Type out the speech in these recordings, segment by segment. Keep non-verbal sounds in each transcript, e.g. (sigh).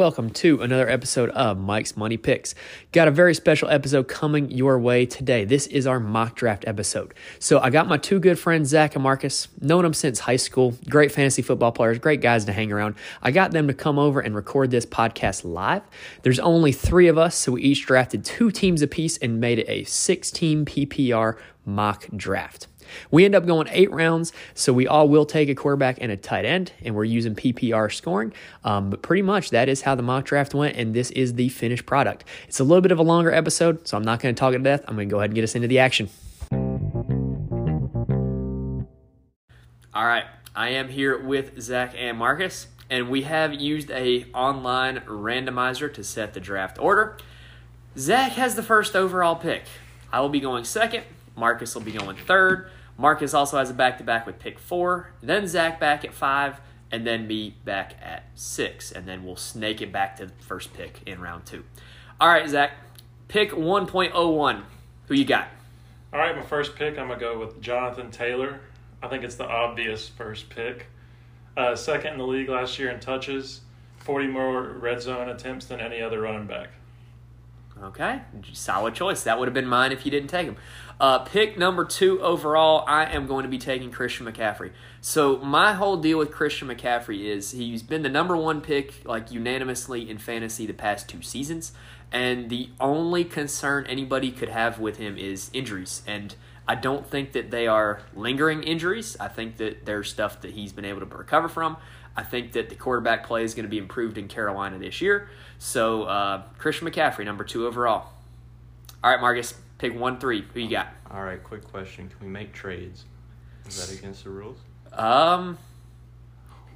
Welcome to another episode of Mike's Money Picks. Got a very special episode coming your way today. This is our mock draft episode. So I got my two good friends, Zach and Marcus, known them since high school, great fantasy football players, great guys to hang around. I got them to come over and record this podcast live. There's only three of us, so we each drafted two teams apiece and made it a six team PPR mock draft. We end up going eight rounds, so we all will take a quarterback and a tight end, and we're using PPR scoring. Um, but pretty much that is how the mock draft went, and this is the finished product. It's a little bit of a longer episode, so I'm not going to talk it to death. I'm going to go ahead and get us into the action. All right, I am here with Zach and Marcus, and we have used a online randomizer to set the draft order. Zach has the first overall pick. I will be going second. Marcus will be going third. Marcus also has a back to back with pick four, then Zach back at five, and then me back at six. And then we'll snake it back to the first pick in round two. All right, Zach, pick 1.01. Who you got? All right, my first pick, I'm going to go with Jonathan Taylor. I think it's the obvious first pick. Uh, second in the league last year in touches, 40 more red zone attempts than any other running back. Okay, solid choice. That would have been mine if you didn't take him. Uh, pick number two overall, I am going to be taking Christian McCaffrey. So my whole deal with Christian McCaffrey is he's been the number one pick, like unanimously in fantasy the past two seasons, and the only concern anybody could have with him is injuries. And I don't think that they are lingering injuries. I think that there's stuff that he's been able to recover from. I think that the quarterback play is going to be improved in Carolina this year. So uh, Christian McCaffrey, number two overall. All right, Marcus, pick one three. Who you got? All right, quick question: Can we make trades? Is that against the rules? Um. (laughs)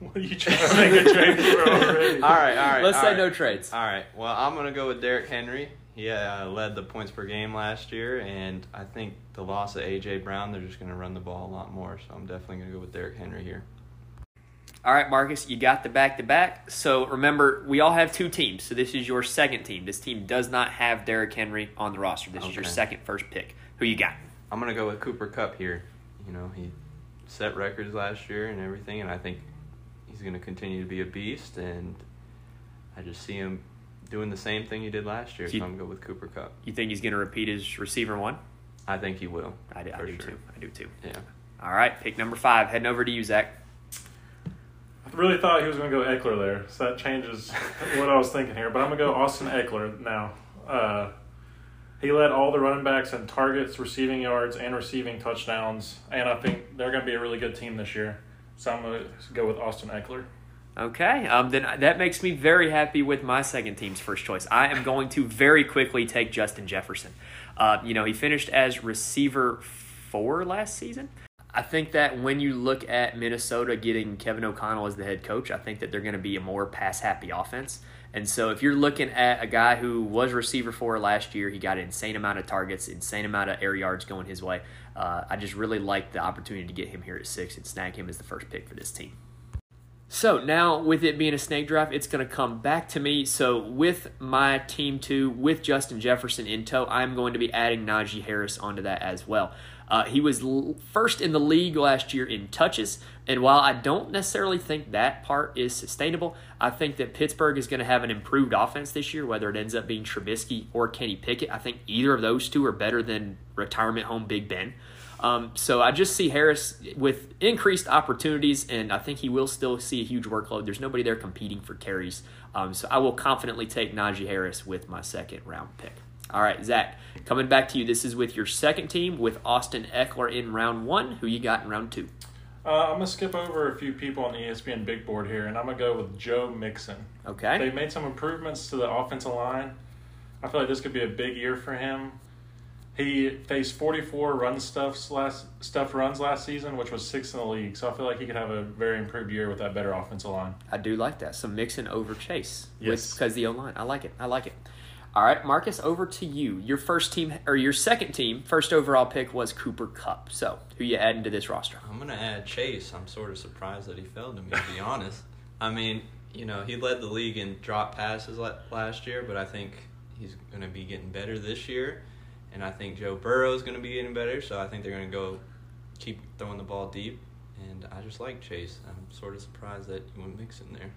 What are you trying to make a trade for already? (laughs) All right, all right. Let's all say right. no trades. All right. Well, I'm gonna go with Derrick Henry. He uh, led the points per game last year, and I think the loss of AJ Brown, they're just gonna run the ball a lot more. So I'm definitely gonna go with Derrick Henry here. All right, Marcus, you got the back to back. So remember, we all have two teams. So this is your second team. This team does not have Derrick Henry on the roster. This is your second first pick. Who you got? I'm gonna go with Cooper Kupp here. You know, he set records last year and everything, and I think he's gonna continue to be a beast. And I just see him doing the same thing he did last year. You- so I'm gonna go with Cooper Kupp. You think he's going to repeat his receiver one? I think he will. I do, I do sure. too. I do too. Yeah. All right, pick number five. Heading over to you, Zach. Really thought he was going to go Ekeler there, so that changes what I was thinking here. But I'm going to go Austin Ekeler now. Uh, he led all the running backs in targets, receiving yards, and receiving touchdowns. And I think they're going to be a really good team this year. So I'm going to go with Austin Ekeler. Okay, um, then that makes me very happy with my second team's first choice. I am going to very quickly take Justin Jefferson. Uh, you know, he finished as receiver four last season. I think that when you look at Minnesota getting Kevin O'Connell as the head coach, I think that they're going to be a more pass happy offense. And so if you're looking at a guy who was receiver four last year, he got an insane amount of targets, insane amount of air yards going his way. Uh, I just really like the opportunity to get him here at six and snag him as the first pick for this team. So now, with it being a snake draft, it's going to come back to me. So with my team two, with Justin Jefferson in tow, I'm going to be adding Najee Harris onto that as well. Uh, he was l- first in the league last year in touches, and while I don't necessarily think that part is sustainable, I think that Pittsburgh is going to have an improved offense this year, whether it ends up being Trubisky or Kenny Pickett. I think either of those two are better than retirement home Big Ben. Um, so I just see Harris with increased opportunities, and I think he will still see a huge workload. There's nobody there competing for carries. Um, so I will confidently take Najee Harris with my second round pick. All right, Zach, coming back to you. This is with your second team with Austin Ekeler in round one. Who you got in round two? Uh, I'm going to skip over a few people on the ESPN big board here, and I'm going to go with Joe Mixon. Okay. They made some improvements to the offensive line. I feel like this could be a big year for him. He faced 44 run stuffs last stuff runs last season, which was sixth in the league. So I feel like he could have a very improved year with that better offensive line. I do like that. So Mixon over Chase. with- Yes. because the O line. I like it. I like it. All right, Marcus, over to you. Your first team or your second team, first overall pick was Cooper Kupp. So who you adding to this roster? I'm gonna add Chase. I'm sort of surprised that he fell to me, to be (laughs) honest. I mean, you know, he led the league in drop passes last year, but I think he's gonna be getting better this year, and I think Joe Burrow is gonna be getting better. So I think they're gonna go keep throwing the ball deep, and I just like Chase. I'm sort of surprised that you went Mixon there.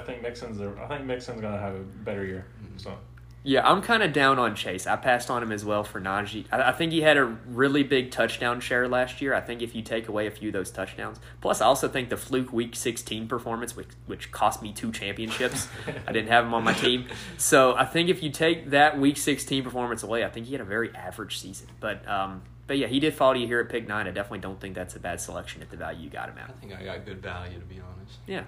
I think Mixon's. The, I think Mixon's gonna have a better year. Mm-hmm. So Yeah, I'm kind of down on Chase. I passed on him as well for Najee. I, I think he had a really big touchdown share last year. I think if you take away a few of those touchdowns, plus I also think the fluke Week 16 performance, which which cost me two championships, (laughs) I didn't have him on my team. So I think if you take that Week 16 performance away, I think he had a very average season. But um, but yeah, he did fall to you here at pick nine. I definitely don't think that's a bad selection at the value you got him at. I think I got good value to be honest. Yeah.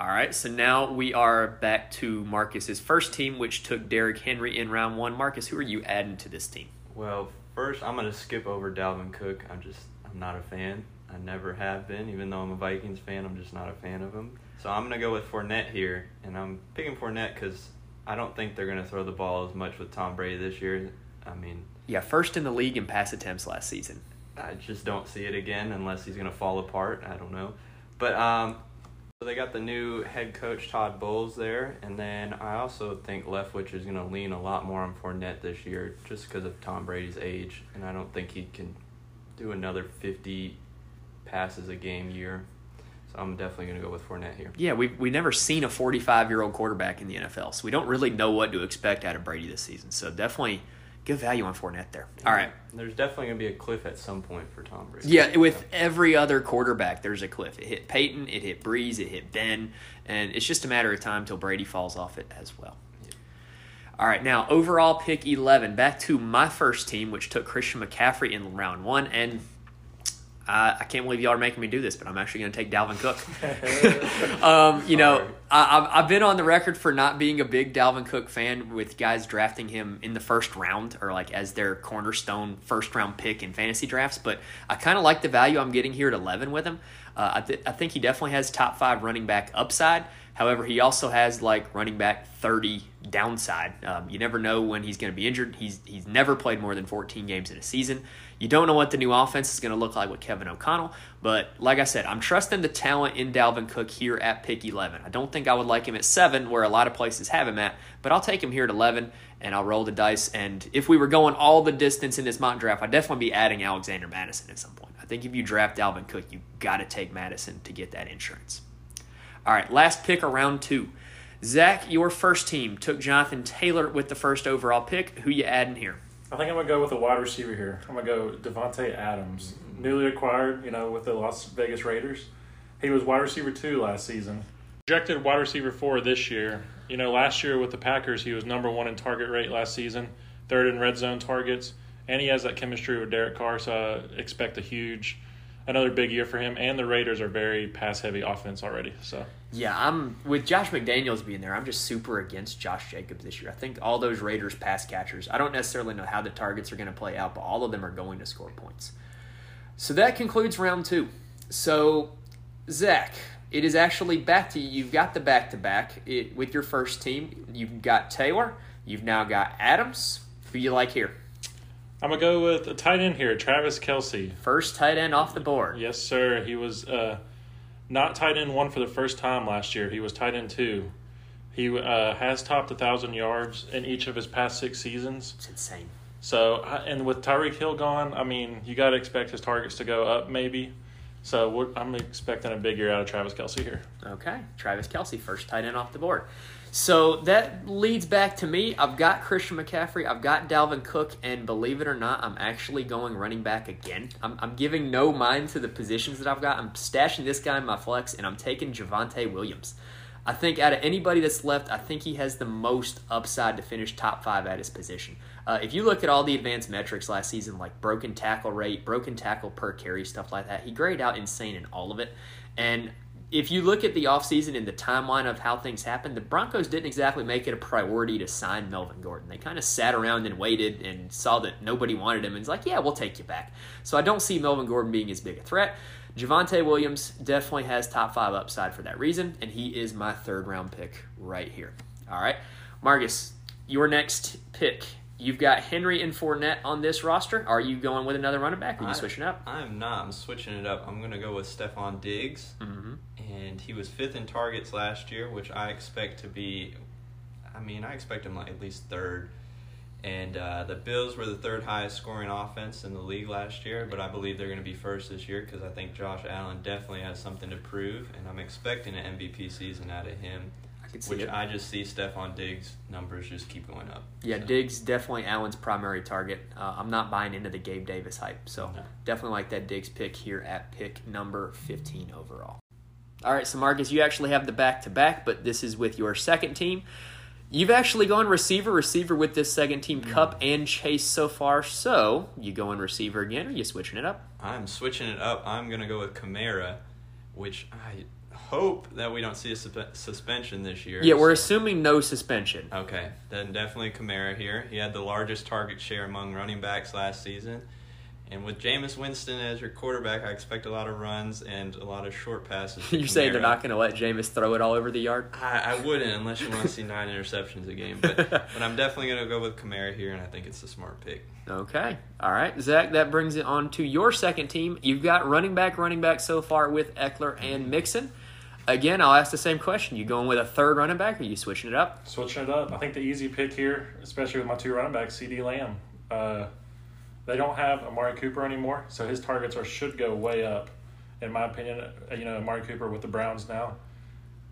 All right, so now we are back to Marcus's first team, which took Derrick Henry in round one. Marcus, who are you adding to this team? Well, first I'm gonna skip over Dalvin Cook. I'm just I'm not a fan. I never have been, even though I'm a Vikings fan. I'm just not a fan of him. So I'm gonna go with Fournette here, and I'm picking Fournette because I don't think they're gonna throw the ball as much with Tom Brady this year. I mean, Yeah, first in the league in pass attempts last season. I just don't see it again unless he's gonna fall apart. I don't know, but um, so they got the new head coach Todd Bowles there, and then I also think Leftwich is gonna lean a lot more on Fournette this year just because of Tom Brady's age, and I don't think he can do another fifty passes a game year. So I'm definitely gonna go with Fournette here. Yeah, we've, we've never seen a 45 year old quarterback in the NFL, so we don't really know what to expect out of Brady this season. So definitely good value on Fournette there. All right. There's definitely gonna be a cliff at some point for Tom Brady. Yeah, with every other quarterback, there's a cliff. It hit Peyton, it hit Brees, it hit Ben, and it's just a matter of time till Brady falls off it as well. All right, now overall pick 11. Back to my first team, which took Christian McCaffrey in round one. And I, I can't believe y'all are making me do this, but I'm actually going to take Dalvin Cook. (laughs) um, you know, I, I've, been on the record for not being a big Dalvin Cook fan with guys drafting him in the first round or like as their cornerstone first round pick in fantasy drafts, but I kind of like the value I'm getting here at 11 with him. Uh, I, th- I think he definitely has top five running back upside. However, he also has like running back 30 downside. Um, you never know when he's going to be injured. He's he's never played more than 14 games in a season. You don't know what the new offense is going to look like with Kevin O'Connell, but like I said, I'm trusting the talent in Dalvin Cook here at pick 11. I don't think I would like him at 7 where a lot of places have him at, but I'll take him here at 11 and I'll roll the dice and if we were going all the distance in this mock draft, I'd definitely be adding Alexander Mattison at some point. I think if you draft Dalvin Cook, you've got to take Mattison to get that insurance. All right, last pick around two. Zach, your first team took Jonathan Taylor with the first overall pick. Who you adding here? I think I'm gonna go with a wide receiver here. I'm gonna go Davante Adams, newly acquired. You know, with the Las Vegas Raiders. He was wide receiver two last season. Projected wide receiver four this year. You know, last year with the Packers, he was number one in target rate last season, third in red zone targets, and he has that chemistry with Derek Carr. So I expect a huge, another big year for him. And the Raiders are very pass heavy offense already. So Yeah, I'm with Josh McDaniels being there. I'm just super against Josh Jacobs this year. I think all those Raiders pass catchers. I don't necessarily know how the targets are going to play out, but all of them are going to score points. So that concludes round two. So Zach, it is actually back to you. You've got the back to back with your first team. You've got Taylor. You've now got Adams. Who you like here? I'm gonna go with a tight end here, Travis Kelce. First tight end off the board. Yes, sir. He was uh, not tight end one for the first time last year. He was tight end two. He uh, has topped a thousand yards in each of his past six seasons. It's insane. So, and with Tyreek Hill gone, I mean, you got to expect his targets to go up, maybe. So, I'm expecting a big year out of Travis Kelce here. Okay, Travis Kelce, first tight end off the board. So that leads back to me. I've got Christian McCaffrey, I've got Dalvin Cook, and believe it or not, I'm actually going running back again. I'm, I'm giving no mind to the positions that I've got. I'm stashing this guy in my flex, and I'm taking Javonte Williams. I think out of anybody that's left, I think he has the most upside to finish top five at his position. Uh, if you look at all the advanced metrics last season, like broken tackle rate, broken tackle per carry, stuff like that, he graded out insane in all of it. And if you look at the offseason and the timeline of how things happened, the Broncos didn't exactly make it a priority to sign Melvin Gordon. They kind of sat around and waited and saw that nobody wanted him and was like, yeah, we'll take you back. So I don't see Melvin Gordon being as big a threat. Javonte Williams definitely has top five upside for that reason, and he is my third round pick right here. All right. Marcus, your next pick. You've got Henry and Fournette on this roster. Are you going with another running back? Or are you I- switching up? I'm not. I'm switching it up. I'm going to go with Stefon Diggs. Mm-hmm. and he was fifth in targets last year, which I expect to be. I mean, I expect him like at least third. And uh, the Bills were the third highest scoring offense in the league last year, but I believe they're going to be first this year because I think Josh Allen definitely has something to prove, and I'm expecting an MVP season out of him. Can see which it. I just see Stefon Diggs numbers just keep going up. Yeah, So, Diggs definitely Allen's primary target. Uh, I'm not buying into the Gabe Davis hype, so No. definitely like that Diggs pick here at pick number 15 overall. All right, so Marcus, you actually have the back to back, but this is with your second team. You've actually gone receiver, receiver with this second team, Kupp and Chase so far. So you going receiver again, or you switching it up? I'm switching it up. I'm going to go with Kamara, which I hope that we don't see a suspe- suspension this year. Yeah, we're so- assuming no suspension. Okay, then definitely Kamara here. He had the largest target share among running backs last season. And with Jameis Winston as your quarterback, I expect a lot of runs and a lot of short passes. (laughs) You're saying they're not going to let Jameis throw it all over the yard? I, I wouldn't unless you want to see nine (laughs) interceptions a game. But, but I'm definitely going to go with Kamara here, and I think it's a smart pick. Okay. All right. Zach, that brings it on to your second team. You've got running back, running back so far with Ekeler and Mixon. Again, I'll ask the same question. You going with a third running back or are you switching it up? Switching it up. I think the easy pick here, especially with my two running backs, CeeDee Lamb. Uh, they don't have Amari Cooper anymore, so his targets are should go way up, in my opinion. Uh, You know, Amari Cooper with the Browns now,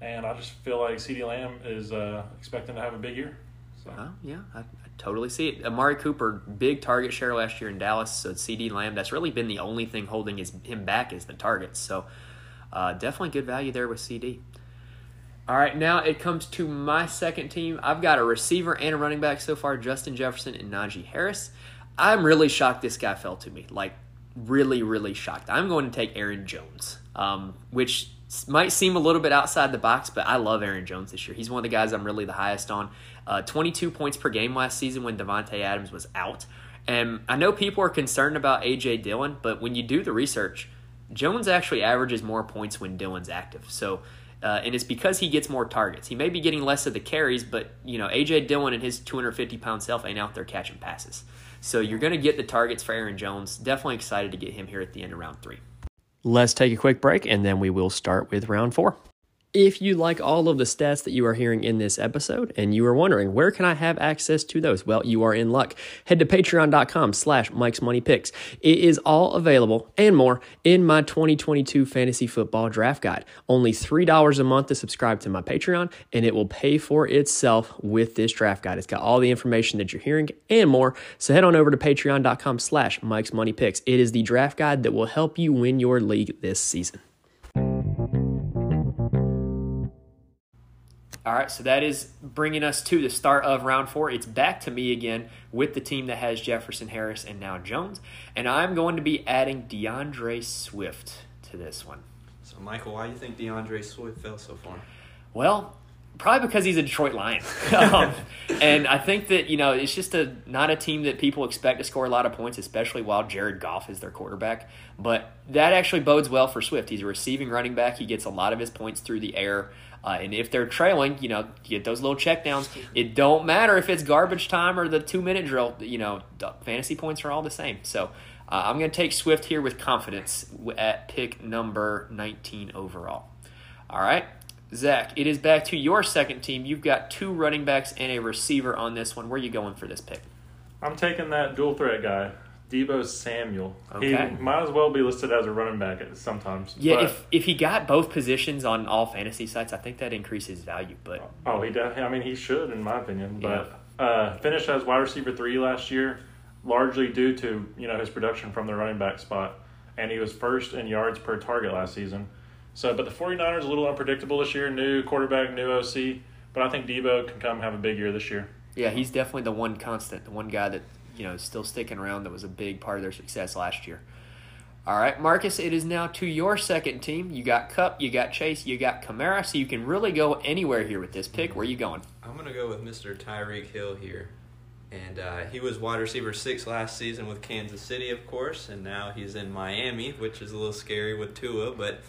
and I just feel like CeeDee Lamb is uh, expecting to have a big year. So Oh, yeah, I, I totally see it. Amari Cooper, big target share last year in Dallas. So CeeDee Lamb, that's really been the only thing holding his, him back is the targets. So uh, definitely good value there with CeeDee. All right, now it comes to my second team. I've got a receiver and a running back so far, Justin Jefferson and Najee Harris. I'm really shocked this guy fell to me. Like, really, really shocked. I'm going to take Aaron Jones, um, which might seem a little bit outside the box, but I love Aaron Jones this year. He's one of the guys I'm really the highest on. Uh, 22 points per game last season when Davante Adams was out. And I know people are concerned about A.J. Dillon, but when you do the research, Jones actually averages more points when Dillon's active. So, uh, and it's because he gets more targets. He may be getting less of the carries, but you know AJ Dillon and his 250 pound self ain't out there catching passes. So you're going to get the targets for Aaron Jones. Definitely excited to get him here at the end of round three. Let's take a quick break and then we will start with round four. If you like all of the stats that you are hearing in this episode and you are wondering where can I have access to those, well, you are in luck. Head to patreon.com slash Mike's Money Picks. It is all available and more in my 2022 fantasy football draft guide. Only $3 a month to subscribe to my Patreon and it will pay for itself with this draft guide. It's got all the information that you're hearing and more. So head on over to patreon.com slash Mike's Money Picks. It is the draft guide that will help you win your league this season. All right, so that is bringing us to the start of round four. It's back to me again with the team that has Jefferson, Harris, and now Jones. And I'm going to be adding DeAndre Swift to this one. So, Michael, why do you think DeAndre Swift fell so far? Well, probably because he's a Detroit Lion. (laughs) um, and I think that, you know, it's just a not a team that people expect to score a lot of points, especially while Jared Goff is their quarterback. But that actually bodes well for Swift. He's a receiving running back. He gets a lot of his points through the air. Uh, and if they're trailing, you know, get those little checkdowns. It don't matter if it's garbage time or the two minute drill. You know, fantasy points are all the same. So uh, I'm going to take Swift here with confidence at pick number 19 overall. All right, Zach, it is back to your second team. You've got two running backs and a receiver on this one. Where are you going for this pick? I'm taking that dual threat guy, Deebo Samuel. Okay. He might as well be listed as a running back at- sometimes. Yeah, but- if if he got both positions on all fantasy sites, I think that increases value. But Oh, he definitely. I mean, he should, in my opinion. But uh, finished as wide receiver three last year, largely due to you know his production from the running back spot, and he was first in yards per target last season. So, but the 49ers are a little unpredictable this year. New quarterback, new OC. But I think Deebo can come have a big year this year. yeah, he's definitely the one constant, the one guy that you know is still sticking around. That was a big part of their success last year. All right, Marcus, it is now to your second team. You got Kupp, you got Chase, you got Kamara, so you can really go anywhere here with this pick. Where are you going? I'm going to go with Mr. Tyreek Hill here. And uh, he was wide receiver six last season with Kansas City, of course, and now he's in Miami, which is a little scary with Tua, but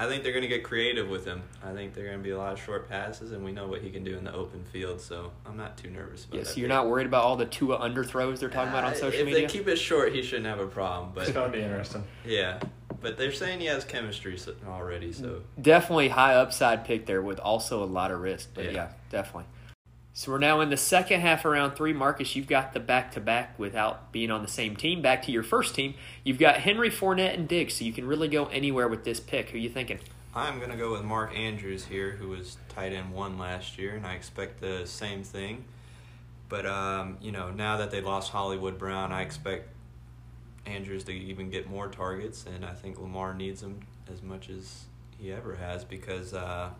I think they're going to get creative with him. I think they're going to be a lot of short passes, and we know what he can do in the open field, so I'm not too nervous about Yeah, that. so you're not worried about all the Tua underthrows they're talking about on Uh, social if media? If they keep it short, he shouldn't have a problem, It's but going to be interesting. yeah. But they're saying he has chemistry already, so definitely high upside pick there with also a lot of risk. But yeah. Yeah. definitely. So we're now in the second half of round three. Marcus, you've got the back to back without being on the same team. Back to your first team. You've got Henry Fournette and Diggs, so you can really go anywhere with this pick. Who are you thinking? I'm going to go with Mark Andrews here, who was tight end one last year, and I expect the same thing. But, um, you know, now that they lost Hollywood Brown, I expect Andrews to even get more targets, and I think Lamar needs him as much as he ever has because, uh,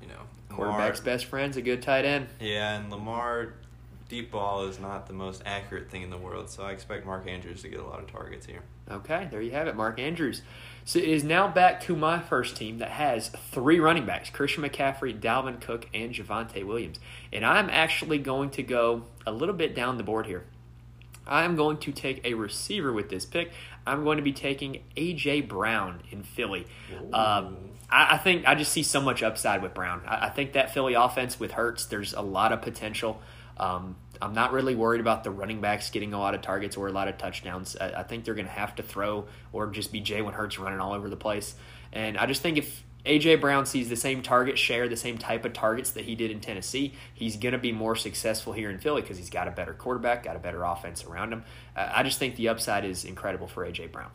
you know, Lamar, Quarterback's best friend's a good tight end. yeah, and Lamar deep ball is not the most accurate thing in the world, so I expect Mark Andrews to get a lot of targets here. Okay, there you have it, Mark Andrews. So it is now back to my first team that has three running backs Christian McCaffrey, Dalvin Cook, and Javonte Williams. And I'm actually going to go a little bit down the board here. I'm going to take a receiver with this pick. I'm going to be taking A.J. Brown in Philly. Um, I, I think I just see so much upside with Brown. I, I think that Philly offense with Hurts, there's a lot of potential. Um, I'm not really worried about the running backs getting a lot of targets or a lot of touchdowns. I, I think they're going to have to throw or just be Jalen Hurts running all over the place. And I just think if AJ Brown sees the same target share, the same type of targets that he did in Tennessee, he's going to be more successful here in Philly because he's got a better quarterback, got a better offense around him. I just think the upside is incredible for AJ Brown.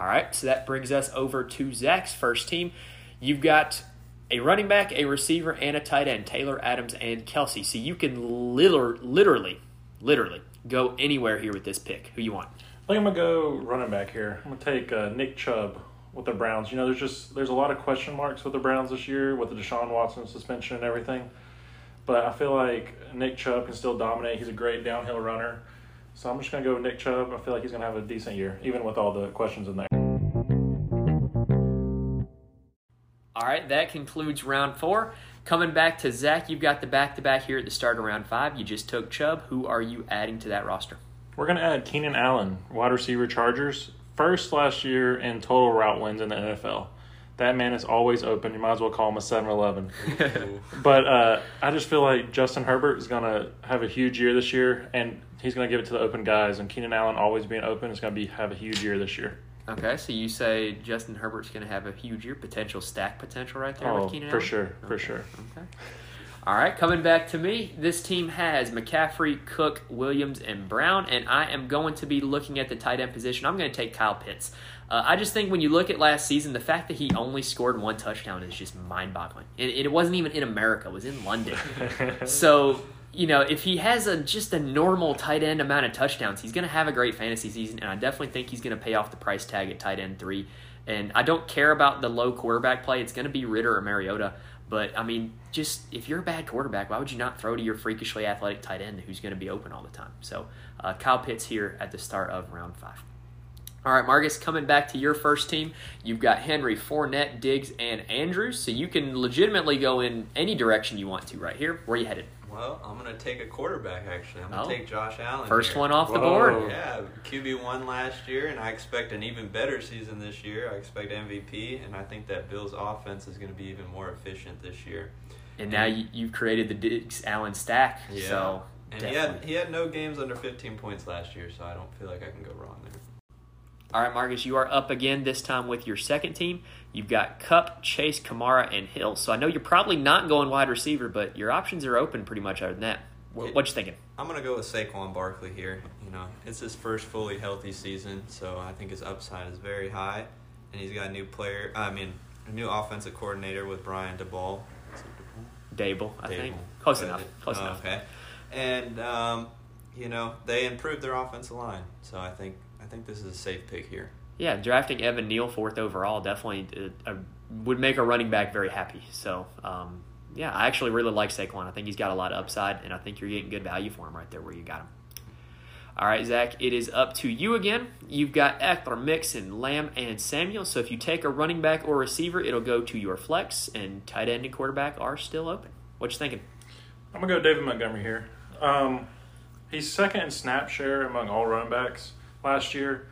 All right, so that brings us over to Zach's first team. You've got a running back, a receiver, and a tight end, Taylor Adams and Kelce. So you can literally, literally, literally go anywhere here with this pick. Who you want? I think I'm gonna go running back here. I'm gonna take uh, Nick Chubb with the Browns. You know, there's just there's a lot of question marks with the Browns this year with the Deshaun Watson suspension and everything. But I feel like Nick Chubb can still dominate. He's a great downhill runner. So I'm just gonna go with Nick Chubb. I feel like he's gonna have a decent year, even with all the questions in there. All right, that concludes round four. Coming back to Zach, you've got the back to back here at the start of round five. You just took Chubb. Who are you adding to that roster? We're gonna add Keenan Allen, wide receiver Chargers, first last year in total route wins in the NFL. That man is always open. You might as well call him a 7-Eleven. (laughs) But uh, I just feel like Justin Herbert is going to have a huge year this year, and he's going to give it to the open guys. And Keenan Allen always being open is going to be have a huge year this year. Okay, so you say Justin Herbert's going to have a huge year, potential stack potential right there Oh, with Keenan Allen? for Allen? sure, for Okay, sure. Okay. All right, coming back to me, this team has McCaffrey, Cook, Williams, and Brown, and I am going to be looking at the tight end position. I'm going to take Kyle Pitts. Uh, I just think when you look at last season, the fact that he only scored one touchdown is just mind boggling. And it wasn't even in America, it was in London. (laughs) So, you know, if he has a just a normal tight end amount of touchdowns, he's going to have a great fantasy season, and I definitely think he's going to pay off the price tag at tight end three. And I don't care about the low quarterback play; it's going to be Ridder or Mariota. But I mean, just if you're a bad quarterback, why would you not throw to your freakishly athletic tight end who's going to be open all the time? So, uh, Kyle Pitts here at the start of round five. All right, Marcus, coming back to your first team, you've got Henry, Fournette, Diggs, and Andrews. So you can legitimately go in any direction you want to right here. Where are you headed? Well, I'm gonna take a quarterback. Actually, I'm gonna Oh. take Josh Allen. First here. one off the board. Yeah, QB one last year, and I expect an even better season this year. I expect MVP, and I think that Bills' offense is going to be even more efficient this year. And now you, you've created the Diggs Allen stack. Yeah. So And he had he had no games under 15 points last year, so I don't feel like I can go wrong there. All right, Marcus, you are up again this time with your second team. You've got Kupp, Chase, Kamara, and Hill. So I know you're probably not going wide receiver, but your options are open pretty much other than that. What, what you thinking? I'm gonna go with Saquon Barkley here. You know, it's his first fully healthy season, so I think his upside is very high, and he's got a new player. I mean, a new offensive coordinator with Brian DeBall. Is it DeBall? Dable, I think. Close Uh, enough. Close oh, enough. Okay, and um, you know they improved their offensive line, so I think think this is a safe pick here. Yeah, drafting Evan Neal fourth overall definitely uh, uh, would make a running back very happy. So, um, yeah, I actually really like Saquon. I think he's got a lot of upside, and I think you're getting good value for him right there where you got him. All right, Zach, it is up to you again. You've got Ekeler, Mixon, Lamb, and Samuel. So if you take a running back or receiver, it'll go to your flex, and tight end and quarterback are still open. What you thinking? I'm gonna go David Montgomery here. Um, he's second in snap share among all running backs last year.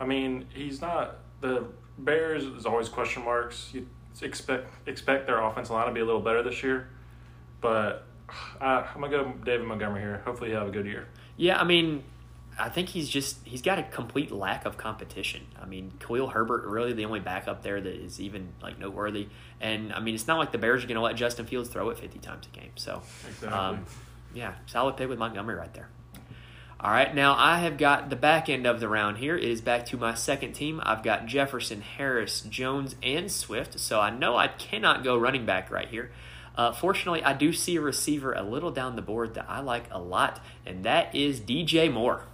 I mean, he's not the Bears. Is always question marks. You expect expect their offensive line to be a little better this year, but uh, I'm gonna go David Montgomery here. Hopefully, he'll have a good year. Yeah, I mean, I think he's just he's got a complete lack of competition. I mean, Khalil Herbert really the only backup there that is even like noteworthy. And I mean, it's not like the Bears are going to let Justin Fields throw it 50 times a game. So, Exactly. um, yeah, solid pick with Montgomery right there. All right, now I have got the back end of the round here. It is back to my second team. I've got Jefferson, Harris, Jones, and Swift. So I know I cannot go running back right here. Uh, fortunately, I do see a receiver a little down the board that I like a lot, and that is DJ Moore,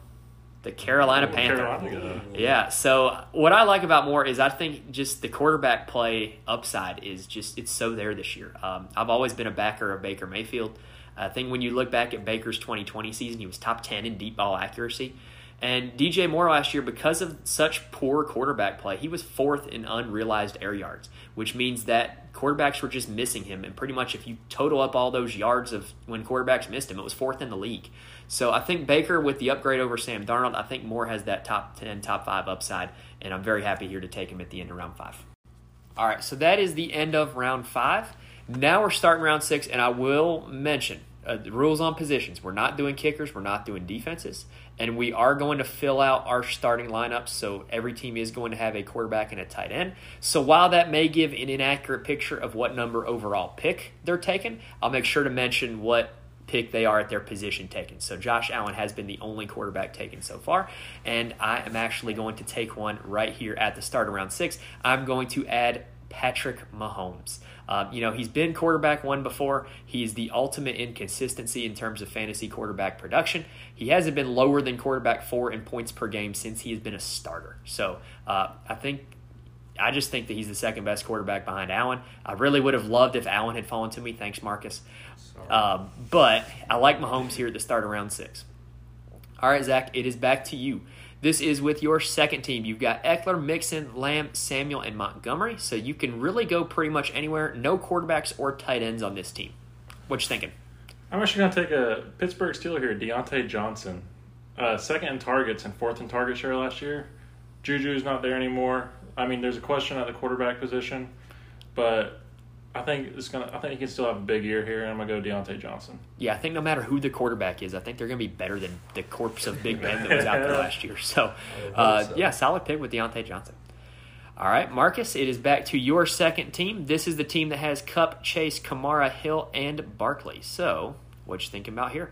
the Carolina Panther. Carolina. Yeah. So what I like about Moore is I think just the quarterback play upside is just it's so there this year. Um, I've always been a backer of Baker Mayfield. I think when you look back at Baker's 2020 season, he was top 10 in deep ball accuracy. And DJ Moore last year, because of such poor quarterback play, he was fourth in unrealized air yards, which means that quarterbacks were just missing him. And pretty much, if you total up all those yards of when quarterbacks missed him, it was fourth in the league. So I think Baker, with the upgrade over Sam Darnold, I think Moore has that top 10, top five upside. And I'm very happy here to take him at the end of round five. All right, so that is the end of round five. Now we're starting round six, and I will mention uh, the rules on positions. We're not doing kickers, we're not doing defenses, and we are going to fill out our starting lineups. So every team is going to have a quarterback and a tight end. So while that may give an inaccurate picture of what number overall pick they're taking, I'll make sure to mention what pick they are at their position taken. So Josh Allen has been the only quarterback taken so far, and I am actually going to take one right here at the start of round six. I'm going to add Patrick Mahomes. Uh, you know, he's been quarterback one before. He's the ultimate inconsistency in terms of fantasy quarterback production. He hasn't been lower than quarterback four in points per game since he has been a starter. So uh, I think. I just think that he's the second best quarterback behind Allen. I really would have loved if Allen had fallen to me. Thanks, Marcus. Um, but I like Mahomes here at the start of round six. All right, Zach, it is back to you. This is with your second team. You've got Ekeler, Mixon, Lamb, Samuel, and Montgomery. So you can really go pretty much anywhere. No quarterbacks or tight ends on this team. What you thinking? I'm actually going to take a Pittsburgh Steeler here, Diontae Johnson. Uh, second in targets and fourth in target share last year. Juju's not there anymore. I mean, there's a question at the quarterback position, but I think it's gonna. I think he can still have a big year here, and I'm gonna go Diontae Johnson. Yeah, I think no matter who the quarterback is, I think they're going to be better than the corpse of Big Ben that was out there (laughs) last year. So, uh, so. yeah, solid pick with Diontae Johnson. All right, Marcus, it is back to your second team. This is the team that has Kupp, Chase, Kamara, Hill, and Barkley. So, what you thinking about here?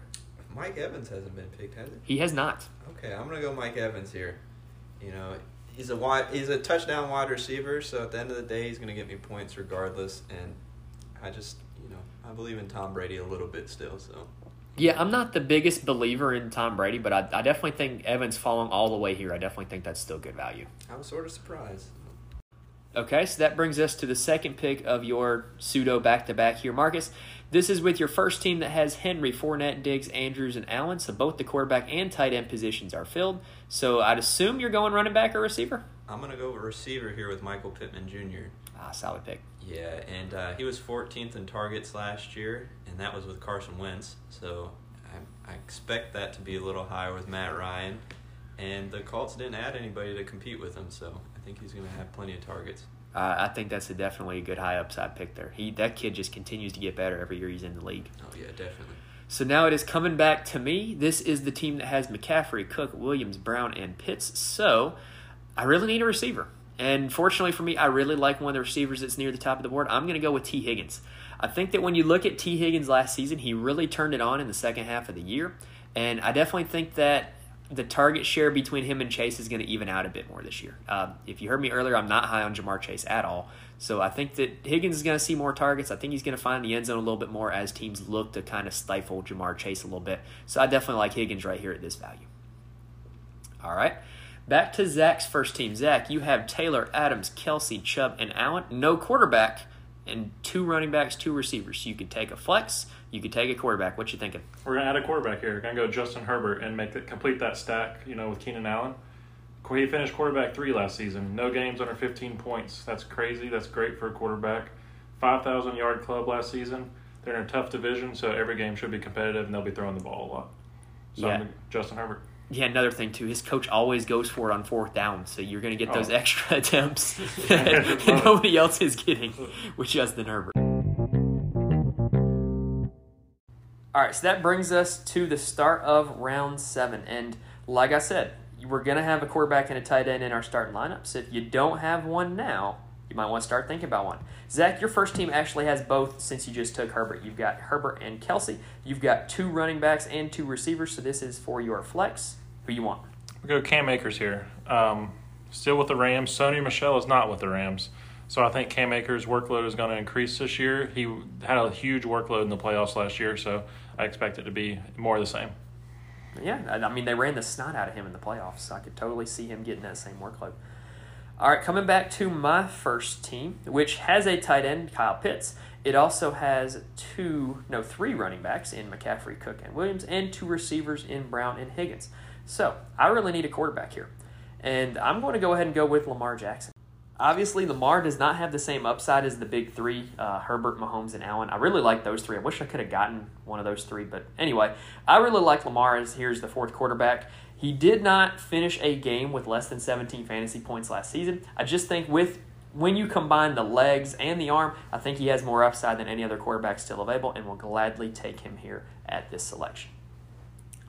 Mike Evans hasn't been picked, has He He has not. Okay, I'm gonna go Mike Evans here. You know, he's a wide, he's a touchdown wide receiver, so at the end of the day, he's gonna get me points regardless. And I just, you know, I believe in Tom Brady a little bit still. So Yeah, I'm not the biggest believer in Tom Brady, but I, I definitely think Evans falling all the way here. I definitely think that's still good value. I was sort of surprised. Okay, so that brings us to the second pick of your pseudo back to back here, Marcus. This is with your first team that has Henry, Fournette, Diggs, Andrews, and Allen. So both the quarterback and tight end positions are filled. So I'd assume you're going running back or receiver. I'm gonna go receiver here with Michael Pittman Jr. Ah, solid pick. Yeah, and uh, he was 14th in targets last year, and that was with Carson Wentz. So I, I expect that to be a little higher with Matt Ryan. And the Colts didn't add anybody to compete with him, so think he's going to have plenty of targets. Uh, I think that's a definitely a good high upside pick there. He that kid just continues to get better every year he's in the league. Oh yeah, definitely. So now it is coming back to me. This is the team that has McCaffrey, Cook, Williams, Brown, and Pitts. So I really need a receiver. And fortunately for me, I really like one of the receivers that's near the top of the board. I'm going to go with Tee Higgins. I think that when you look at Tee Higgins last season, he really turned it on in the second half of the year. And I definitely think that the target share between him and Chase is going to even out a bit more this year. Um, if you heard me earlier, I'm not high on Ja'Marr Chase at all. So I think that Higgins is going to see more targets. I think he's going to find the end zone a little bit more as teams look to kind of stifle Ja'Marr Chase a little bit. So I definitely like Higgins right here at this value. All right. Back to Zach's first team. Zach, you have Taylor, Adams, Kelce, Chubb, and Allen. No quarterback and two running backs, two receivers. You could take a flex. You could take a quarterback. What you thinking? We're gonna add a quarterback here. We're gonna go Justin Herbert and make it complete that stack. You know, with Keenan Allen. He finished quarterback three last season. No games under 15 points. That's crazy. That's great for a quarterback. 5,000 yard club last season. They're in a tough division, so every game should be competitive, and they'll be throwing the ball a lot. So Yeah. Justin Herbert. Yeah, another thing too. His coach always goes for it on fourth down, so you're going to get those Oh. extra (laughs) attempts (laughs) (laughs) that nobody else is getting with Justin Herbert. All right, so that brings us to the start of round seven, and like I said, we're going to have a quarterback and a tight end in our starting lineup. So if you don't have one now, you might want to start thinking about one. Zach, your first team actually has both since you just took Herbert. You've got Herbert and Kelce. You've got two running backs and two receivers, so this is for your flex. Who you want? We go Cam Akers here. Um, still with the Rams. Sony Michel is not with the Rams. So I think Cam Akers' workload is going to increase this year. He had a huge workload in the playoffs last year, so I expect it to be more of the same. Yeah, I mean, they ran the snot out of him in the playoffs, so I could totally see him getting that same workload. All right, coming back to my first team, which has a tight end, Kyle Pitts. It also has two, no, three running backs in McCaffrey, Cook, and Williams, and two receivers in Brown and Higgins. So I really need a quarterback here. And I'm going to go ahead and go with Lamar Jackson. Obviously, Lamar does not have the same upside as the big three uh, Herbert, Mahomes, and Allen. I really like those three. I wish I could have gotten one of those three. But anyway, I really like Lamar as here's the fourth quarterback. He did not finish a game with less than 17 fantasy points last season. I just think with when you combine the legs and the arm, I think he has more upside than any other quarterback still available and will gladly take him here at this selection.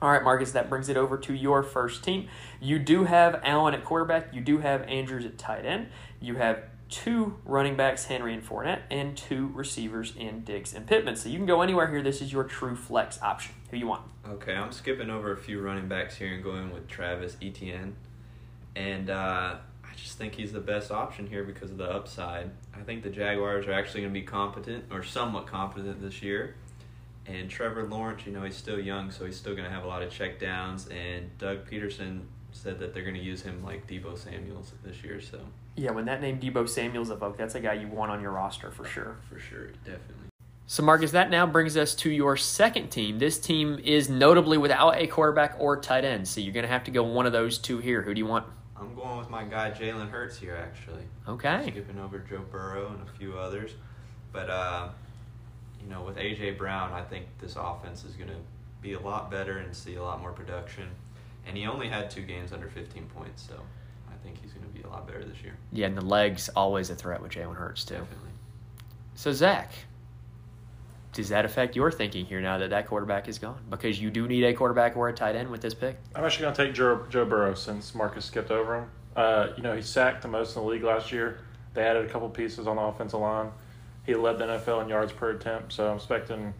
All right, Marcus, that brings it over to your first team. You do have Allen at quarterback. You do have Andrews at tight end. You have two running backs, Henry and Fournette, and two receivers in Diggs and Pittman. So you can go anywhere here. This is your true flex option. Who you want? Okay, I'm skipping over a few running backs here and going with Travis Etienne. And uh, I just think he's the best option here because of the upside. I think the Jaguars are actually going to be competent or somewhat competent this year. And Trevor Lawrence, you know, he's still young, so he's still going to have a lot of check downs. And Doug Pederson said that they're going to use him like Deebo Samuels this year. So Yeah, when that name Deebo Samuel's evoked, that's a guy you want on your roster for sure. for sure, definitely. So, Marcus, that now brings us to your second team. This team is notably without a quarterback or tight end, so you're going to have to go one of those two here. Who do you want? I'm going with my guy Jalen Hurts here, actually. Okay. Skipping over Joe Burrow and a few others, but uh, you know, with AJ Brown, I think this offense is going to be a lot better and see a lot more production. And he only had two games under 15 points, so I think he's going to be a lot better this year. Yeah, and the legs always a threat with Jalen Hurts too. Definitely. So, Zach, does that affect your thinking here now that that quarterback is gone? Because you do need a quarterback or a tight end with this pick. I'm actually going to take Joe, Joe Burrow since Marcus skipped over him. Uh, you know, he sacked the most in the league last year. They added a couple pieces on the offensive line. He led the NFL in yards per attempt, so I'm expecting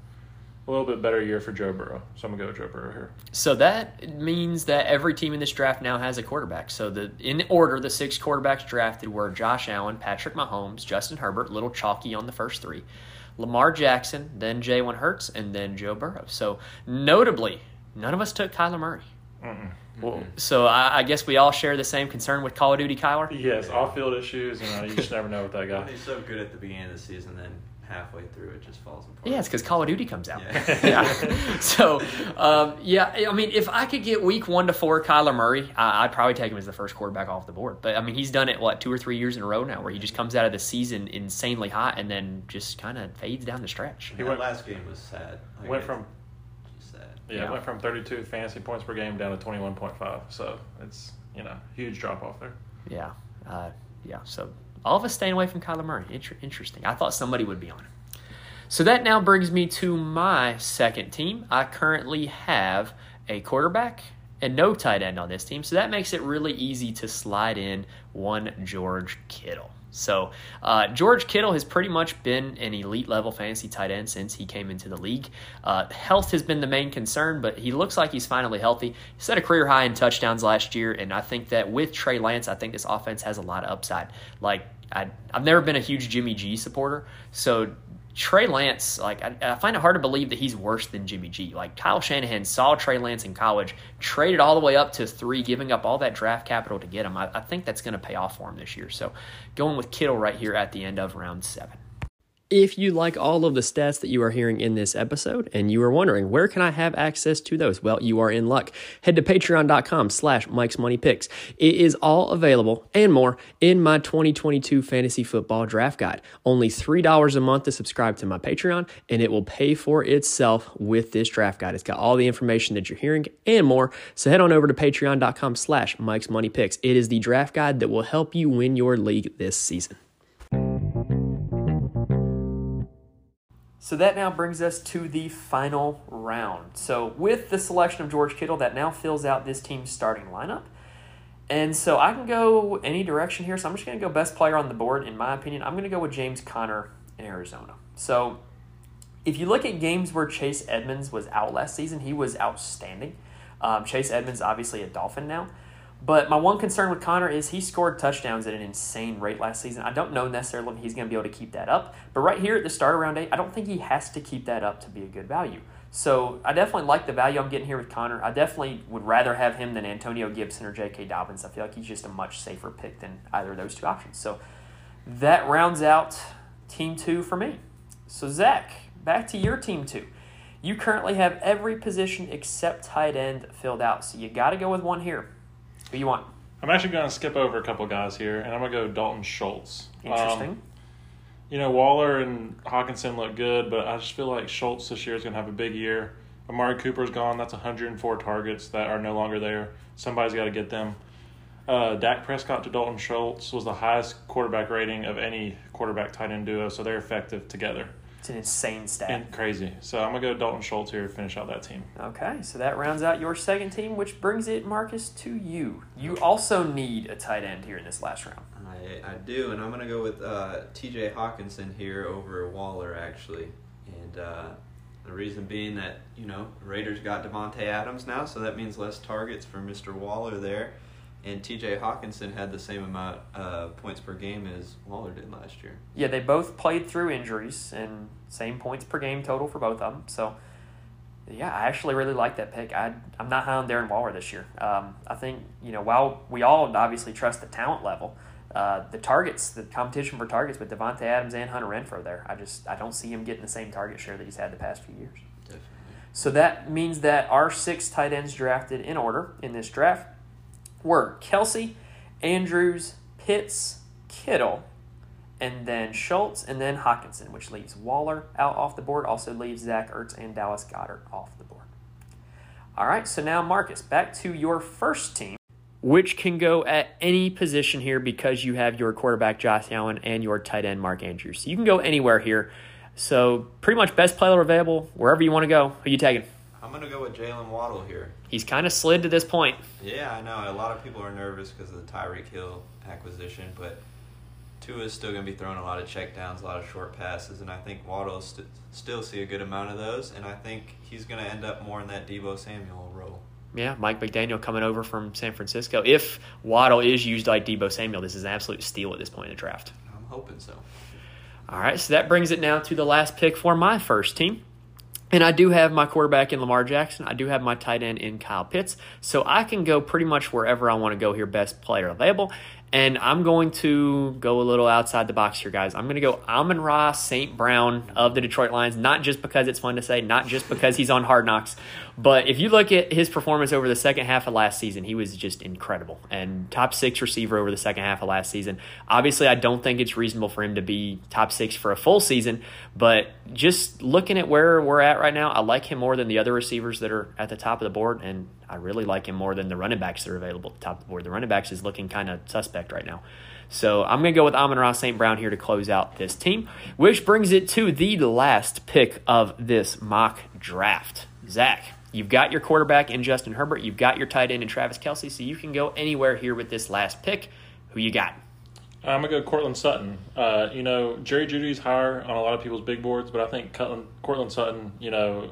a little bit better year for Joe Burrow. So I'm going to go with Joe Burrow here. So that means that every team in this draft now has a quarterback. So the in order, the six quarterbacks drafted were Josh Allen, Patrick Mahomes, Justin Herbert, little chalky on the first three, Lamar Jackson, then Jalen Hurts, and then Joe Burrow. So notably, none of us took Kyler Murray. Mm-mm. Well, so I, I guess we all share the same concern with Call of Duty Kyler. Yes, off-field issues. You know, you just never know with that guy. He's so good at the beginning of the season, then halfway through it just falls apart. Yeah, it's because Call of Duty comes out. Yeah. (laughs) yeah. So, um, yeah, I mean, if I could get week one to four Kyler Murray, I, I'd probably take him as the first quarterback off the board. But I mean, he's done it what two or three years in a row now, where he just comes out of the season insanely hot and then just kind of fades down the stretch. He went- last game was sad. Like, Went it's from just sad. yeah, Yeah. went from 32 fantasy points per game down to 21.5. So it's you know huge drop off there. Yeah, uh, yeah. So all of us staying away from Kyler Murray. Inter- interesting. I thought somebody would be on him. So that now brings me to my second team. I currently have a quarterback and no tight end on this team, so that makes it really easy to slide in one George Kittle. So uh, George Kittle has pretty much been an elite level fantasy tight end since he came into the league. Uh, health has been the main concern, but he looks like he's finally healthy. He set a career high in touchdowns last year, and I think that with Trey Lance, I think this offense has a lot of upside. Like I, I've never been a huge Jimmy G supporter, so Trey Lance, like I, I find it hard to believe that he's worse than Jimmy G. Like Kyle Shanahan saw Trey Lance in college, traded all the way up to three, giving up all that draft capital to get him. I, I think that's going to pay off for him this year. So going with Kittle right here at the end of round seven. If you like all of the stats that you are hearing in this episode and you are wondering where can I have access to those, well, you are in luck. Head to patreon.com slash Mike's Money Picks. It is all available and more in my 2022 fantasy football draft guide. Only $3 a month to subscribe to my Patreon and it will pay for itself with this draft guide. It's got all the information that you're hearing and more. So head on over to patreon.com slash Mike's Money Picks. It is the draft guide that will help you win your league this season. So that now brings us to the final round. So with the selection of George Kittle, that now fills out this team's starting lineup. And so I can go any direction here. So I'm just going to go best player on the board, in my opinion. I'm going to go with James Conner in Arizona. So if you look at games where Chase Edmonds was out last season, he was outstanding. Um, Chase Edmonds, obviously a Dolphin now. But my one concern with Conner is he scored touchdowns at an insane rate last season. I don't know necessarily if he's going to be able to keep that up. But right here at the start of round eight, I don't think he has to keep that up to be a good value. So I definitely like the value I'm getting here with Conner. I definitely would rather have him than Antonio Gibson or J.K. Dobbins. I feel like he's just a much safer pick than either of those two options. So that rounds out team two for me. So Zach, back to your team two. You currently have every position except tight end filled out. So you got to go with one here. Who you want? I'm actually going to skip over a couple guys here, and I'm going to go Dalton Schultz. Interesting. Um, you know, Waller and Hockenson look good, but I just feel like Schultz this year is going to have a big year. Amari Cooper's gone. That's 104 targets that are no longer there. Somebody's got to get them. Uh, Dak Prescott to Dalton Schultz was the highest quarterback rating of any quarterback tight end duo, so they're effective together. It's an insane stat. And crazy. So I'm going to go Dalton Schultz here to finish out that team. Okay, so that rounds out your second team, which brings it, Marcus, to you. You also need a tight end here in this last round. I, I do, and I'm going to go with uh, TJ Hockenson here over Waller, actually. And uh, the reason being that, you know, Raiders got Davante Adams now, so that means less targets for Mr. Waller there. And TJ Hockenson had the same amount of points per game as Waller did last year. Yeah, they both played through injuries and same points per game total for both of them. So, yeah, I actually really like that pick. I, I'm not high on Darren Waller this year. Um, I think, you know, while we all obviously trust the talent level, uh, the targets, the competition for targets with Davante Adams and Hunter Renfrow there, I just I don't see him getting the same target share that he's had the past few years. Definitely. So that means that our six tight ends drafted in order in this draft were Kelce, Andrews, Pitts, Kittle, and then Schultz, and then Hockenson, which leaves Waller out off the board, also leaves Zach Ertz and Dallas Goedert off the board. All right, so now Marcus, back to your first team, which can go at any position here because you have your quarterback Josh Allen and your tight end Mark Andrews. So you can go anywhere here. So pretty much best player available wherever you want to go. Who are you taking? I'm going to go with Jalen Waddle here. He's kind of slid to this point. Yeah, I know. A lot of people are nervous because of the Tyreek Hill acquisition, but Tua is still going to be throwing a lot of checkdowns, a lot of short passes, and I think Waddle st- still see a good amount of those, and I think he's going to end up more in that Deebo Samuel role. Yeah, Mike McDaniel coming over from San Francisco. If Waddle is used like Deebo Samuel, this is an absolute steal at this point in the draft. I'm hoping so. All right, so that brings it now to the last pick for my first team. And I do have my quarterback in Lamar Jackson. I do have my tight end in Kyle Pitts. So I can go pretty much wherever I want to go here, best player available. And I'm going to go a little outside the box here, guys. I'm going to go Amon Ra St. Brown of the Detroit Lions, not just because it's fun to say, not just because he's on Hard Knocks, but if you look at his performance over the second half of last season, he was just incredible and top six receiver over the second half of last season. Obviously, I don't think it's reasonable for him to be top six for a full season, but just looking at where we're at right now, I like him more than the other receivers that are at the top of the board, and I really like him more than the running backs that are available at the top of the board. The running backs is looking kind of suspect right now. So I'm going to go with Amon Ra St. Brown here to close out this team, which brings it to the last pick of this mock draft. Zach, you've got your quarterback in Justin Herbert, you've got your tight end in Travis Kelce. so you can go anywhere here with this last pick. Who you got? I'm gonna go Courtland Sutton. Uh, you know, Jerry Jeudy's higher on a lot of people's big boards, but I think Courtland, Courtland Sutton, you know,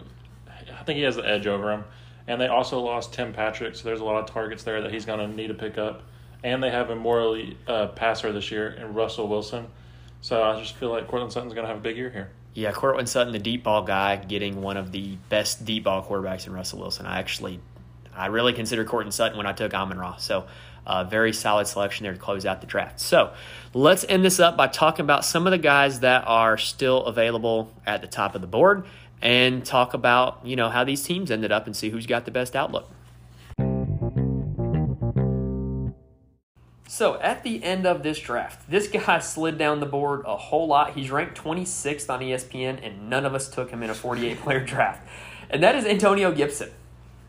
I think he has the edge over him. And they also lost Tim Patrick, so there's a lot of targets there that he's gonna need to pick up. And they have a morally uh, passer this year in Russell Wilson. So I just feel like Courtland Sutton's gonna have a big year here. Yeah, Courtland Sutton, the deep ball guy, getting one of the best deep ball quarterbacks in Russell Wilson. I actually, I really considered Courtland Sutton when I took Amon Ra. So, uh, very solid selection there to close out the draft. So, let's end this up by talking about some of the guys that are still available at the top of the board, and talk about you know how these teams ended up and see who's got the best outlook. So at the end of this draft, this guy slid down the board a whole lot. He's ranked 26th on ESPN, and none of us took him in a 48 player (laughs) draft. And that is Antonio Gibson.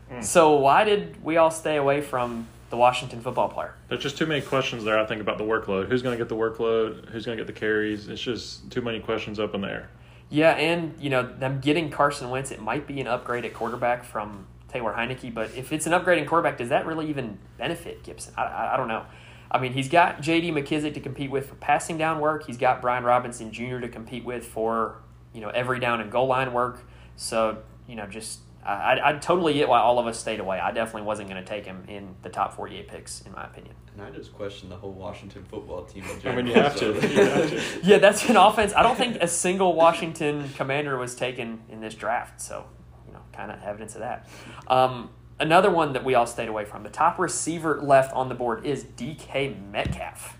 Hmm. So why did we all stay away from the Washington football player? There's just too many questions there. I think about the workload. Who's going to get the workload? Who's going to get the carries? It's just too many questions up in the air. Yeah, and you know them getting Carson Wentz, it might be an upgrade at quarterback from Taylor Heinicke. But if it's an upgrading quarterback, does that really even benefit Gibson? I, I, I don't know. I mean, he's got J.D. McKissic to compete with for passing down work. He's got Brian Robinson Jr. to compete with for you know every down and goal line work. So you know, just I, I totally get why all of us stayed away. I definitely wasn't going to take him in the top 48 picks, in my opinion. And I just question the whole Washington football team. I mean, you have to. You have to. (laughs) Yeah, that's an offense. I don't think a single Washington commander was taken in this draft. So, you know, kind of evidence of that. Um, another one that we all stayed away from. The top receiver left on the board is DK Metcalf.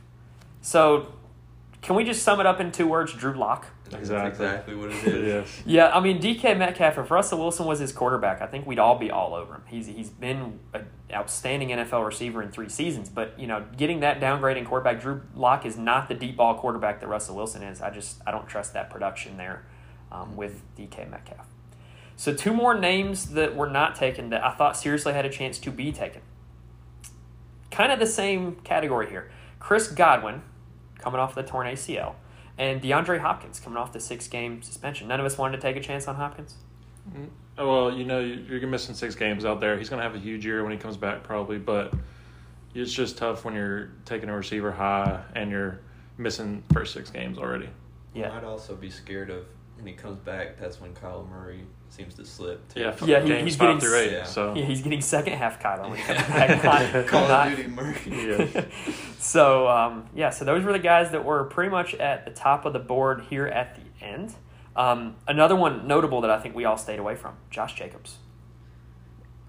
So, can we just sum it up in two words? Drew Lock. Exactly. exactly what it (laughs) is. yes. Yeah, I mean DK Metcalf. If Russell Wilson was his quarterback, I think we'd all be all over him. He's he's been an outstanding NFL receiver in three seasons, but you know, getting that downgrading quarterback, Drew Lock is not the deep ball quarterback that Russell Wilson is. I just I don't trust that production there um, with DK Metcalf. So two more names that were not taken that I thought seriously had a chance to be taken. Kind of the same category here. Chris Godwin, coming off the torn ACL, and DeAndre Hopkins coming off the six game suspension. None of us wanted to take a chance on Hopkins. Mm-hmm. Oh, well, you know, you're missing six games out there. He's going to have a huge year when he comes back, probably, but it's just tough when you're taking a receiver high and you're missing first six games already. You Yeah. might also be scared of when he comes back. That's when Kyler Murray seems to slip. Too. Yeah, Yeah, he- he's getting through eight. yeah. So Yeah, he's getting second half Kyler when he comes back. Not- (laughs) Call not- of Duty Murray. (laughs) Yeah. so um, yeah, so those were the guys that were pretty much at the top of the board here at the end. Um, another one notable that I think we all stayed away from: Josh Jacobs.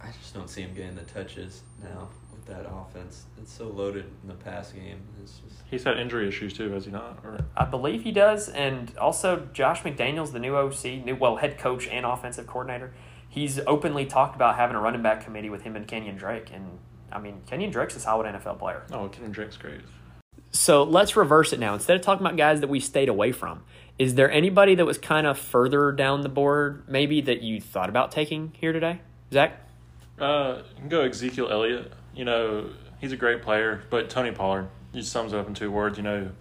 I just don't see him getting the touches now with that offense. It's so loaded in the pass game. It's just he's had injury issues too, has he not? Or I believe he does, and also Josh McDaniels, the new OC, new well head coach and offensive coordinator. He's openly talked about having a running back committee with him and Kenyan Drake, and I mean Kenyan Drake's a solid NFL player. oh, Kenyan Drake's great. So let's reverse it now. Instead of talking about guys that we stayed away from, is there anybody that was kind of further down the board, maybe that you thought about taking here today, Zach? Uh, you can go Ezekiel Elliott. You know, he's a great player, but Tony Pollard, he sums it up in two words. You know,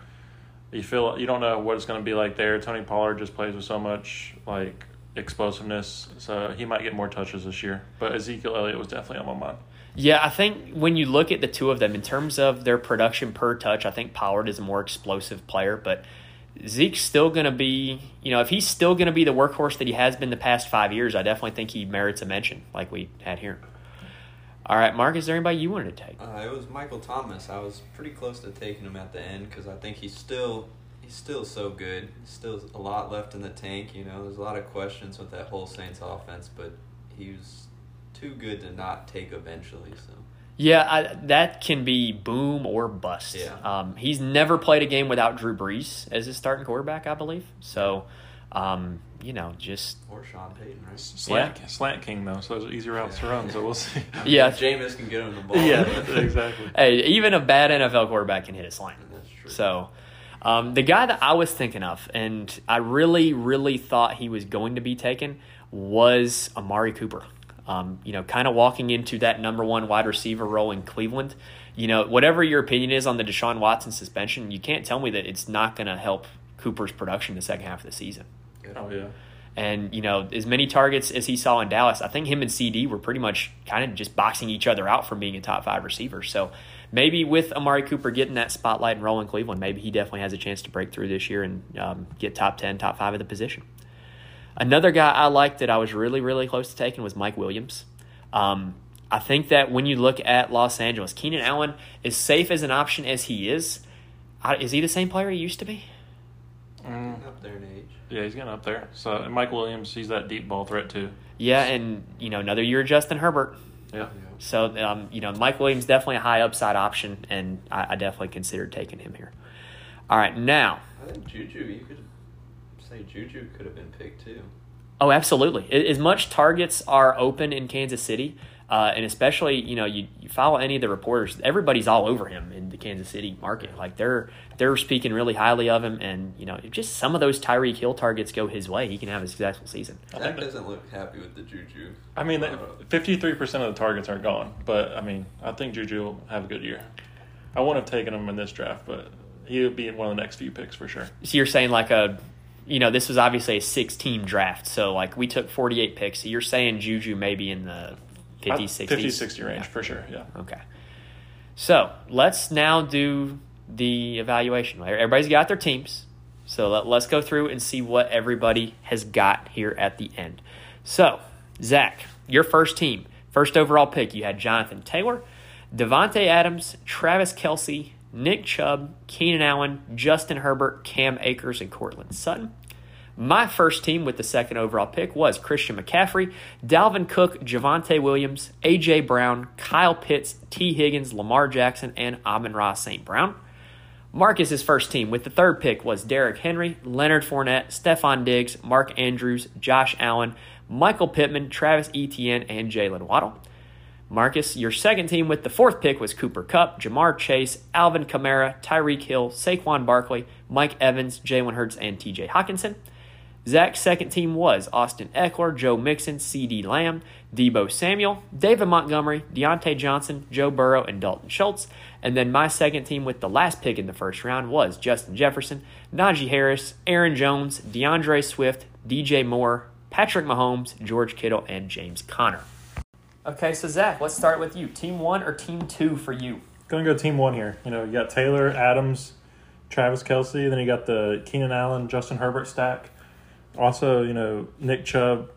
you feel you don't know what it's going to be like there. Tony Pollard just plays with so much like explosiveness, so he might get more touches this year. But Ezekiel Elliott was definitely on my mind. Yeah, I think when you look at the two of them in terms of their production per touch, I think Pollard is a more explosive player, but Zeke's still going to be, you know, if he's still going to be the workhorse that he has been the past five years, I definitely think he merits a mention like we had here. All right, Mark, is there anybody you wanted to take? Uh, it was Michael Thomas. I was pretty close to taking him at the end because I think he's still he's still so good. Still a lot left in the tank. You know, there's a lot of questions with that whole Saints offense, but he was too good to not take eventually. So Yeah, I, that can be boom or bust. Yeah. Um, he's never played a game without Drew Brees as his starting quarterback, I believe. So, um, you know, just or Sean Payton, right? Slant, slant king though, so there's easy routes to run. So we'll see. (laughs) Yeah. Jameis can get him the ball. yeah, (laughs) exactly. hey, even a bad NFL quarterback can hit a slant. That's true. So, um, the guy that I was thinking of, and I really, really thought he was going to be taken, was Amari Cooper. Um, you know, kind of walking into that number one wide receiver role in Cleveland. You know, whatever your opinion is on the Deshaun Watson suspension, you can't tell me that it's not going to help Cooper's production the second half of the season. Oh yeah. And, you know, as many targets as he saw in Dallas, I think him and CeeDee were pretty much kind of just boxing each other out from being a top five receiver. So maybe with Amari Cooper getting that spotlight and rolling Cleveland, maybe he definitely has a chance to break through this year and um, get top 10, top five of the position. Another guy I liked that I was really, really close to taking was Mike Williams. Um, I think that when you look at Los Angeles, Keenan Allen, as safe as an option as he is, I- is he the same player he used to be? Mm, Up there in age. yeah, he's getting up there. So and Mike Williams, he's that deep ball threat too. Yeah, and, you know, another year of Justin Herbert. Yeah. So, um, you know, Mike Williams definitely a high upside option, and I, I definitely considered taking him here. All right, now, I think Juju. You could say Juju could have been picked too. oh, absolutely. As much targets are open in Kansas City, uh, and especially, you know, you, you follow any of the reporters, everybody's all over him in the Kansas City market. Like they're they're speaking really highly of him, and you know, if just some of those Tyreek Hill targets go his way, he can have a successful season. I Zach that- doesn't look happy with the Juju. I mean, Uh, fifty-three percent of the targets are gone, but I mean, I think Juju will have a good year. I wouldn't have taken him in this draft, but he'll be in one of the next few picks for sure. So you're saying like a, you know, this was obviously a six team draft. So like we took 48 picks. So you're saying Juju maybe in the 50, 60? 50, 60 range Yeah. for sure. Yeah. Okay. So let's now do the evaluation. Everybody's got their teams. So let, let's go through and see what everybody has got here at the end. So, Zach, your first team, first overall pick, you had Jonathan Taylor, Davante Adams, Travis Kelce, Nick Chubb, Keenan Allen, Justin Herbert, Cam Akers, and Courtland Sutton. My first team with the second overall pick was Christian McCaffrey, Dalvin Cook, Javonte Williams, A.J. Brown, Kyle Pitts, Tee Higgins, Lamar Jackson, and Amon Ra St. Brown. Marcus's first team with the third pick was Derrick Henry, Leonard Fournette, Stefon Diggs, Mark Andrews, Josh Allen, Michael Pittman, Travis Etienne, and Jalen Waddle. Marcus, your second team with the fourth pick was Cooper Kupp, Ja'Marr Chase, Alvin Kamara, Tyreek Hill, Saquon Barkley, Mike Evans, Jalen Hurts, and TJ Hockenson. Zach's second team was Austin Ekeler, Joe Mixon, CeeDee Lamb, Deebo Samuel, David Montgomery, Diontae Johnson, Joe Burrow, and Dalton Schultz. And then my second team with the last pick in the first round was Justin Jefferson, Najee Harris, Aaron Jones, D'Andre Swift, DJ Moore, Patrick Mahomes, George Kittle, and James Conner. Okay, so Zach, let's start with you. Team one or team two for you? Going to go team one here. You know, you got Taylor, Adams, Travis Kelce. Then you got the Keenan Allen, Justin Herbert stack. Also, you know, Nick Chubb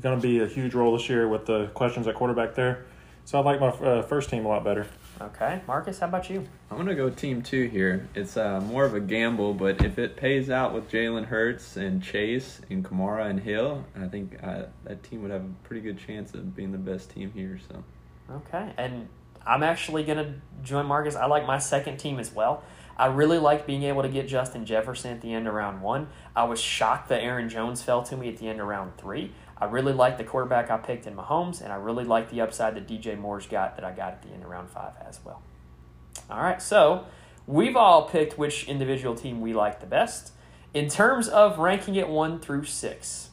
going to be a huge role this year with the questions at quarterback there. So I like my uh, first team a lot better. Okay, Marcus, how about you? I'm gonna go team two here. It's uh, more of a gamble, but if it pays out with Jalen Hurts and Chase and Kamara and Hill, I think uh, that team would have a pretty good chance of being the best team here. So Okay, and I'm actually going to join Marcus. I like my second team as well. I really like being able to get Justin Jefferson at the end of round one. I was shocked that Aaron Jones fell to me at the end of round three. I really like the quarterback I picked in Mahomes, and I really like the upside that DJ Moore's got that I got at the end of round five as well. All right, so we've all picked which individual team we like the best. In terms of ranking it one through six,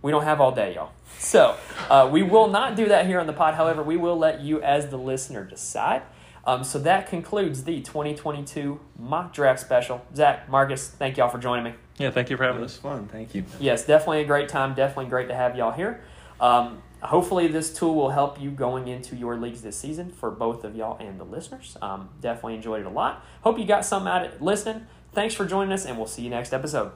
we don't have all day, y'all. So uh, we will not do that here on the pod. However, we will let you, as the listener, decide. Um, so that concludes the 2022 mock draft special. Zach, Marcus, thank y'all for joining me. Yeah, thank you for having us. fun. Thank you. Yes, definitely a great time. Definitely great to have y'all here. Um, hopefully, this tool will help you going into your leagues this season for both of y'all and the listeners. Um, definitely enjoyed it a lot. Hope you got some out of it listening. Thanks for joining us, and we'll see you next episode.